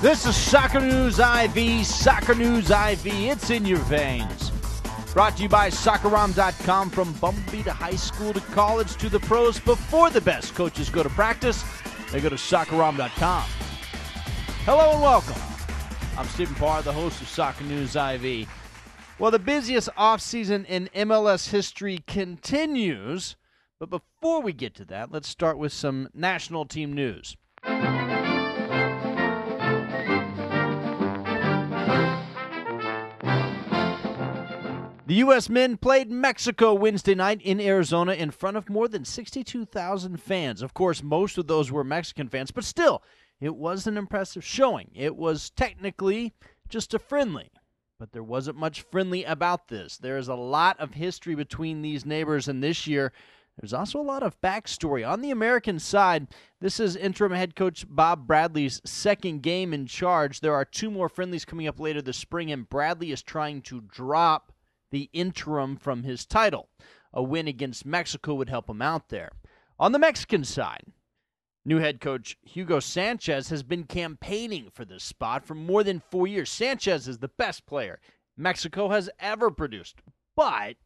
This is Soccer News IV, Soccer News IV. It's in your veins. Brought to you by Soccerom.com from Bumblebee to high school to college to the pros. Before the best coaches go to practice, they go to Soccerom.com. Hello and welcome. I'm Stephen Parr, the host of Soccer News IV. Well, the busiest offseason in MLS history continues. But before we get to that, let's start with some national team news. The U.S. men played Mexico Wednesday night in Arizona in front of more than 62,000 fans. Of course, most of those were Mexican fans, but still, it was an impressive showing. It was technically just a friendly, but there wasn't much friendly about this. There is a lot of history between these neighbors, and this year, there's also a lot of backstory. On the American side, this is interim head coach Bob Bradley's second game in charge. There are two more friendlies coming up later this spring, and Bradley is trying to drop the interim from his title. A win against Mexico would help him out there. On the Mexican side, new head coach Hugo Sanchez has been campaigning for this spot for more than four years. Sanchez is the best player Mexico has ever produced, but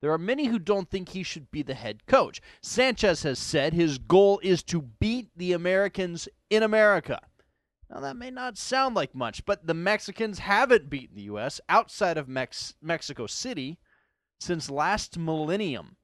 there are many who don't think he should be the head coach. Sanchez has said his goal is to beat the Americans in America. Now, that may not sound like much, but the Mexicans haven't beaten the U.S. outside of Mex- Mexico City since last millennium.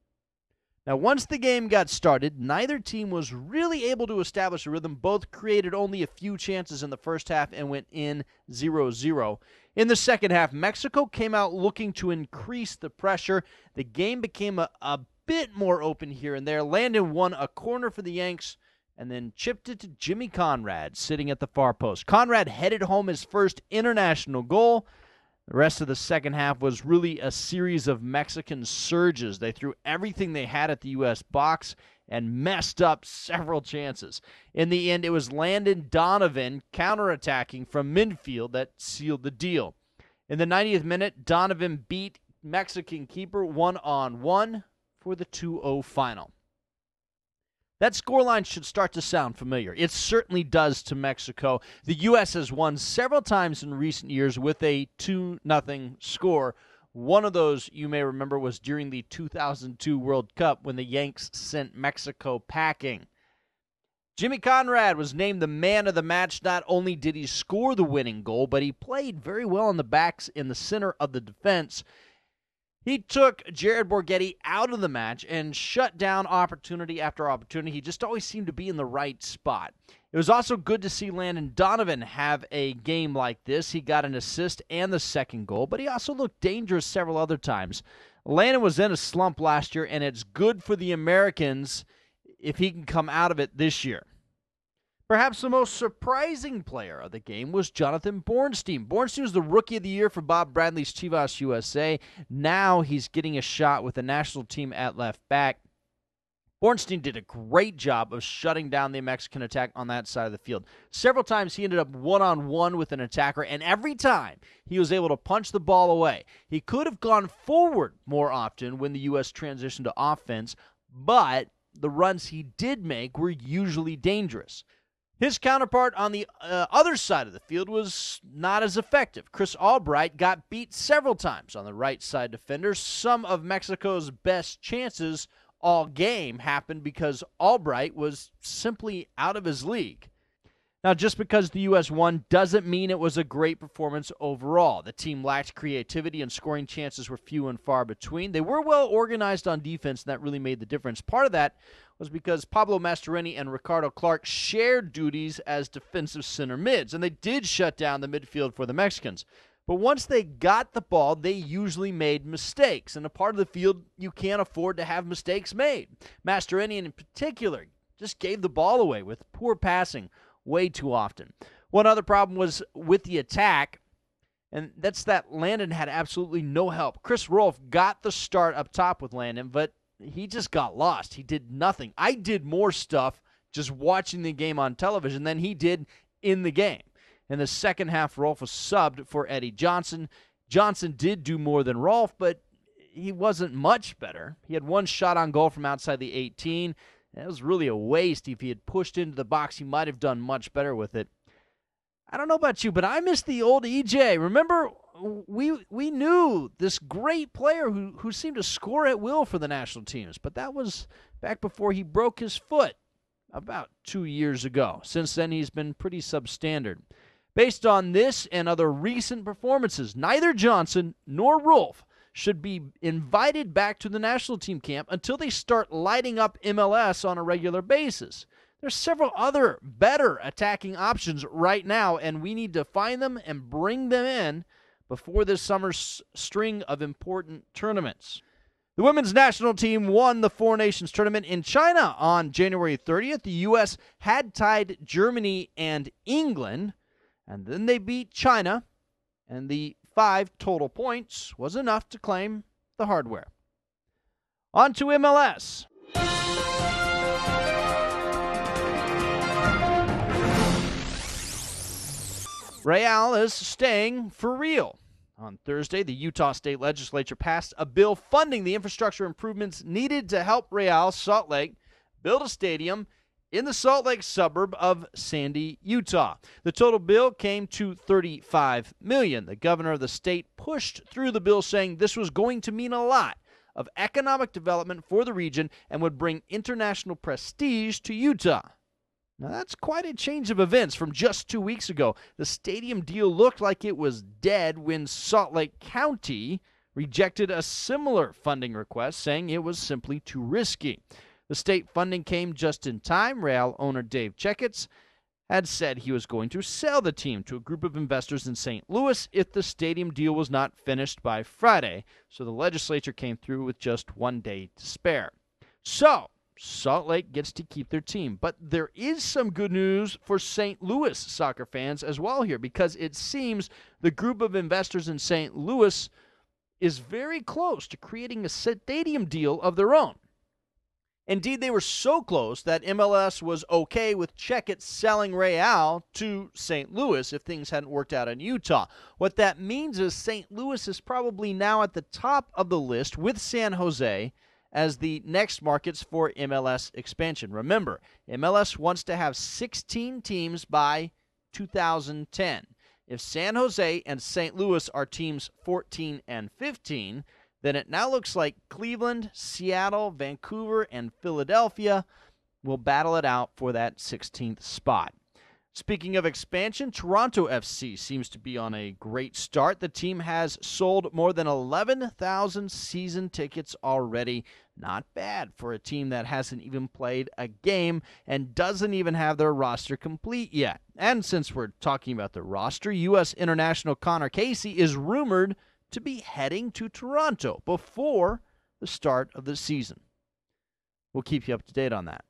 Now, once the game got started, neither team was really able to establish a rhythm. Both created only a few chances in the first half and went in 0 0. In the second half, Mexico came out looking to increase the pressure. The game became a, a bit more open here and there. Landon won a corner for the Yanks and then chipped it to Jimmy Conrad sitting at the far post. Conrad headed home his first international goal. The rest of the second half was really a series of Mexican surges. They threw everything they had at the U.S. box and messed up several chances. In the end, it was Landon Donovan counterattacking from midfield that sealed the deal. In the 90th minute, Donovan beat Mexican keeper one on one for the 2 0 final. That scoreline should start to sound familiar. It certainly does to Mexico. The U.S. has won several times in recent years with a 2 0 score. One of those, you may remember, was during the 2002 World Cup when the Yanks sent Mexico packing. Jimmy Conrad was named the man of the match. Not only did he score the winning goal, but he played very well on the backs in the center of the defense. He took Jared Borgetti out of the match and shut down opportunity after opportunity. He just always seemed to be in the right spot. It was also good to see Landon Donovan have a game like this. He got an assist and the second goal, but he also looked dangerous several other times. Landon was in a slump last year, and it's good for the Americans if he can come out of it this year. Perhaps the most surprising player of the game was Jonathan Bornstein. Bornstein was the rookie of the year for Bob Bradley's Chivas USA. Now he's getting a shot with the national team at left back. Bornstein did a great job of shutting down the Mexican attack on that side of the field. Several times he ended up one on one with an attacker, and every time he was able to punch the ball away. He could have gone forward more often when the U.S. transitioned to offense, but the runs he did make were usually dangerous. His counterpart on the uh, other side of the field was not as effective. Chris Albright got beat several times on the right side defender. Some of Mexico's best chances all game happened because Albright was simply out of his league. Now, just because the U.S. won doesn't mean it was a great performance overall. The team lacked creativity and scoring chances were few and far between. They were well organized on defense, and that really made the difference. Part of that was because Pablo Mastroeni and Ricardo Clark shared duties as defensive center mids, and they did shut down the midfield for the Mexicans. But once they got the ball, they usually made mistakes. And a part of the field you can't afford to have mistakes made. Mastroeni, in particular, just gave the ball away with poor passing way too often. One other problem was with the attack, and that's that Landon had absolutely no help. Chris Rolfe got the start up top with Landon, but he just got lost. He did nothing. I did more stuff just watching the game on television than he did in the game. In the second half, Rolfe was subbed for Eddie Johnson. Johnson did do more than Rolfe, but he wasn't much better. He had one shot on goal from outside the 18. It was really a waste. If he had pushed into the box, he might have done much better with it. I don't know about you, but I miss the old EJ. Remember, we we knew this great player who who seemed to score at will for the national teams, but that was back before he broke his foot about two years ago. Since then, he's been pretty substandard. Based on this and other recent performances, neither Johnson nor Rolfe should be invited back to the national team camp until they start lighting up MLS on a regular basis. There's several other better attacking options right now, and we need to find them and bring them in before this summer's string of important tournaments. The women's national team won the Four Nations tournament in China on January 30th. The U.S. had tied Germany and England, and then they beat China, and the five total points was enough to claim the hardware. On to MLS. Real is staying for real. On Thursday, the Utah State Legislature passed a bill funding the infrastructure improvements needed to help Real Salt Lake build a stadium in the Salt Lake suburb of Sandy, Utah. The total bill came to 35 million. The governor of the state pushed through the bill saying this was going to mean a lot of economic development for the region and would bring international prestige to Utah. Now, that's quite a change of events from just two weeks ago. The stadium deal looked like it was dead when Salt Lake County rejected a similar funding request, saying it was simply too risky. The state funding came just in time. Real owner Dave Checketts had said he was going to sell the team to a group of investors in St. Louis if the stadium deal was not finished by Friday. So the legislature came through with just one day to spare. So Salt Lake gets to keep their team. But there is some good news for St. Louis soccer fans as well here because it seems the group of investors in St. Louis is very close to creating a stadium deal of their own. Indeed, they were so close that MLS was okay with Checkett selling Real to St. Louis if things hadn't worked out in Utah. What that means is St. Louis is probably now at the top of the list with San Jose as the next markets for MLS expansion. Remember, MLS wants to have 16 teams by 2010. If San Jose and St. Louis are teams 14 and 15, then it now looks like Cleveland, Seattle, Vancouver, and Philadelphia will battle it out for that 16th spot. Speaking of expansion, Toronto FC seems to be on a great start. The team has sold more than 11,000 season tickets already. Not bad for a team that hasn't even played a game and doesn't even have their roster complete yet. And since we're talking about the roster, U.S. international Conor Casey is rumored to be heading to Toronto before the start of the season. We'll keep you up to date on that.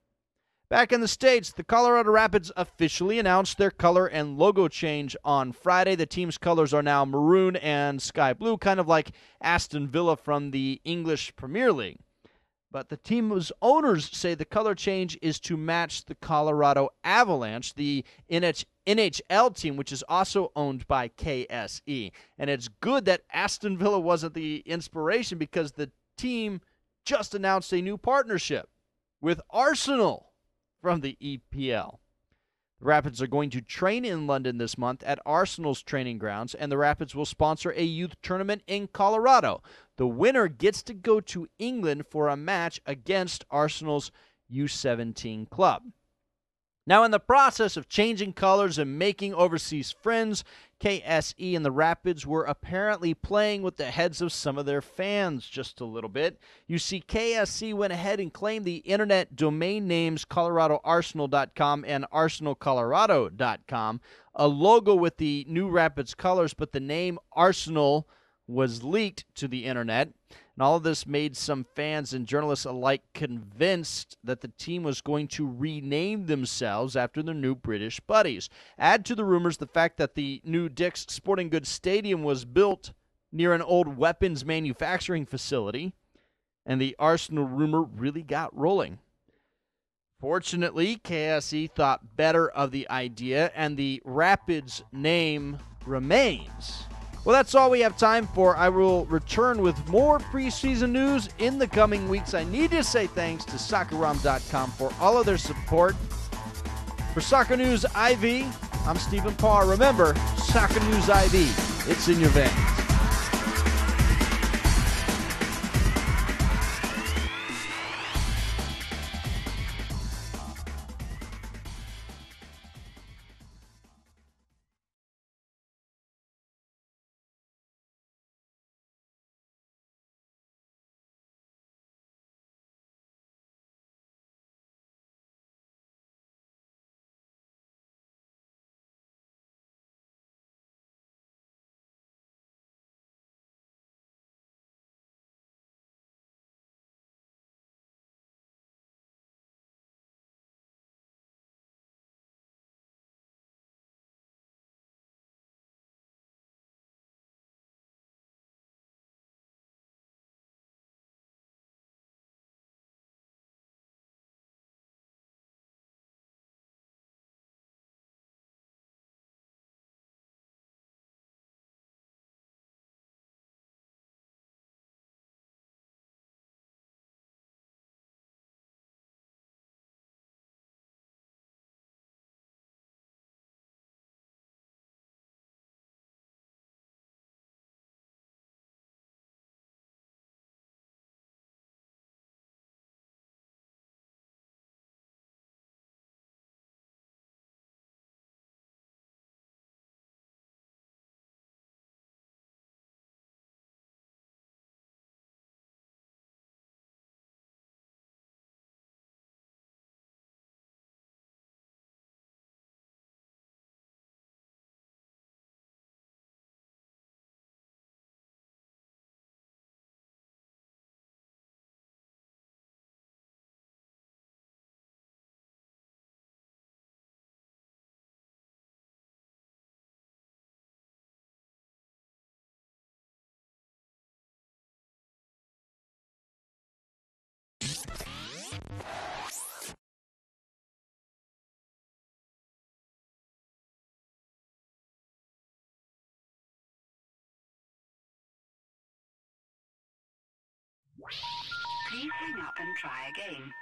Back in the States, the Colorado Rapids officially announced their color and logo change on Friday. The team's colors are now maroon and sky blue, kind of like Aston Villa from the English Premier League. But the team's owners say the color change is to match the Colorado Avalanche, the NHL team, which is also owned by KSE. And it's good that Aston Villa wasn't the inspiration because the team just announced a new partnership with Arsenal from the EPL. The Rapids are going to train in London this month at Arsenal's training grounds, and the Rapids will sponsor a youth tournament in Colorado. The winner gets to go to England for a match against Arsenal's U17 club. Now, in the process of changing colors and making overseas friends, KSE and the Rapids were apparently playing with the heads of some of their fans just a little bit. You see, KSE went ahead and claimed the internet domain names ColoradoArsenal.com and ArsenalColorado.com, a logo with the new Rapids colors, but the name Arsenal was leaked to the internet. And all of this made some fans and journalists alike convinced that the team was going to rename themselves after their new British buddies. Add to the rumors the fact that the new Dick's Sporting Goods Stadium was built near an old weapons manufacturing facility, and the Arsenal rumor really got rolling. Fortunately, KSE thought better of the idea, and the Rapids name remains. Well, that's all we have time for. I will return with more preseason news in the coming weeks. I need to say thanks to soccerrom.com for all of their support. For Soccer News IV, I'm Stephen Parr. Remember, Soccer News IV, it's in your veins. Please hang up and try again.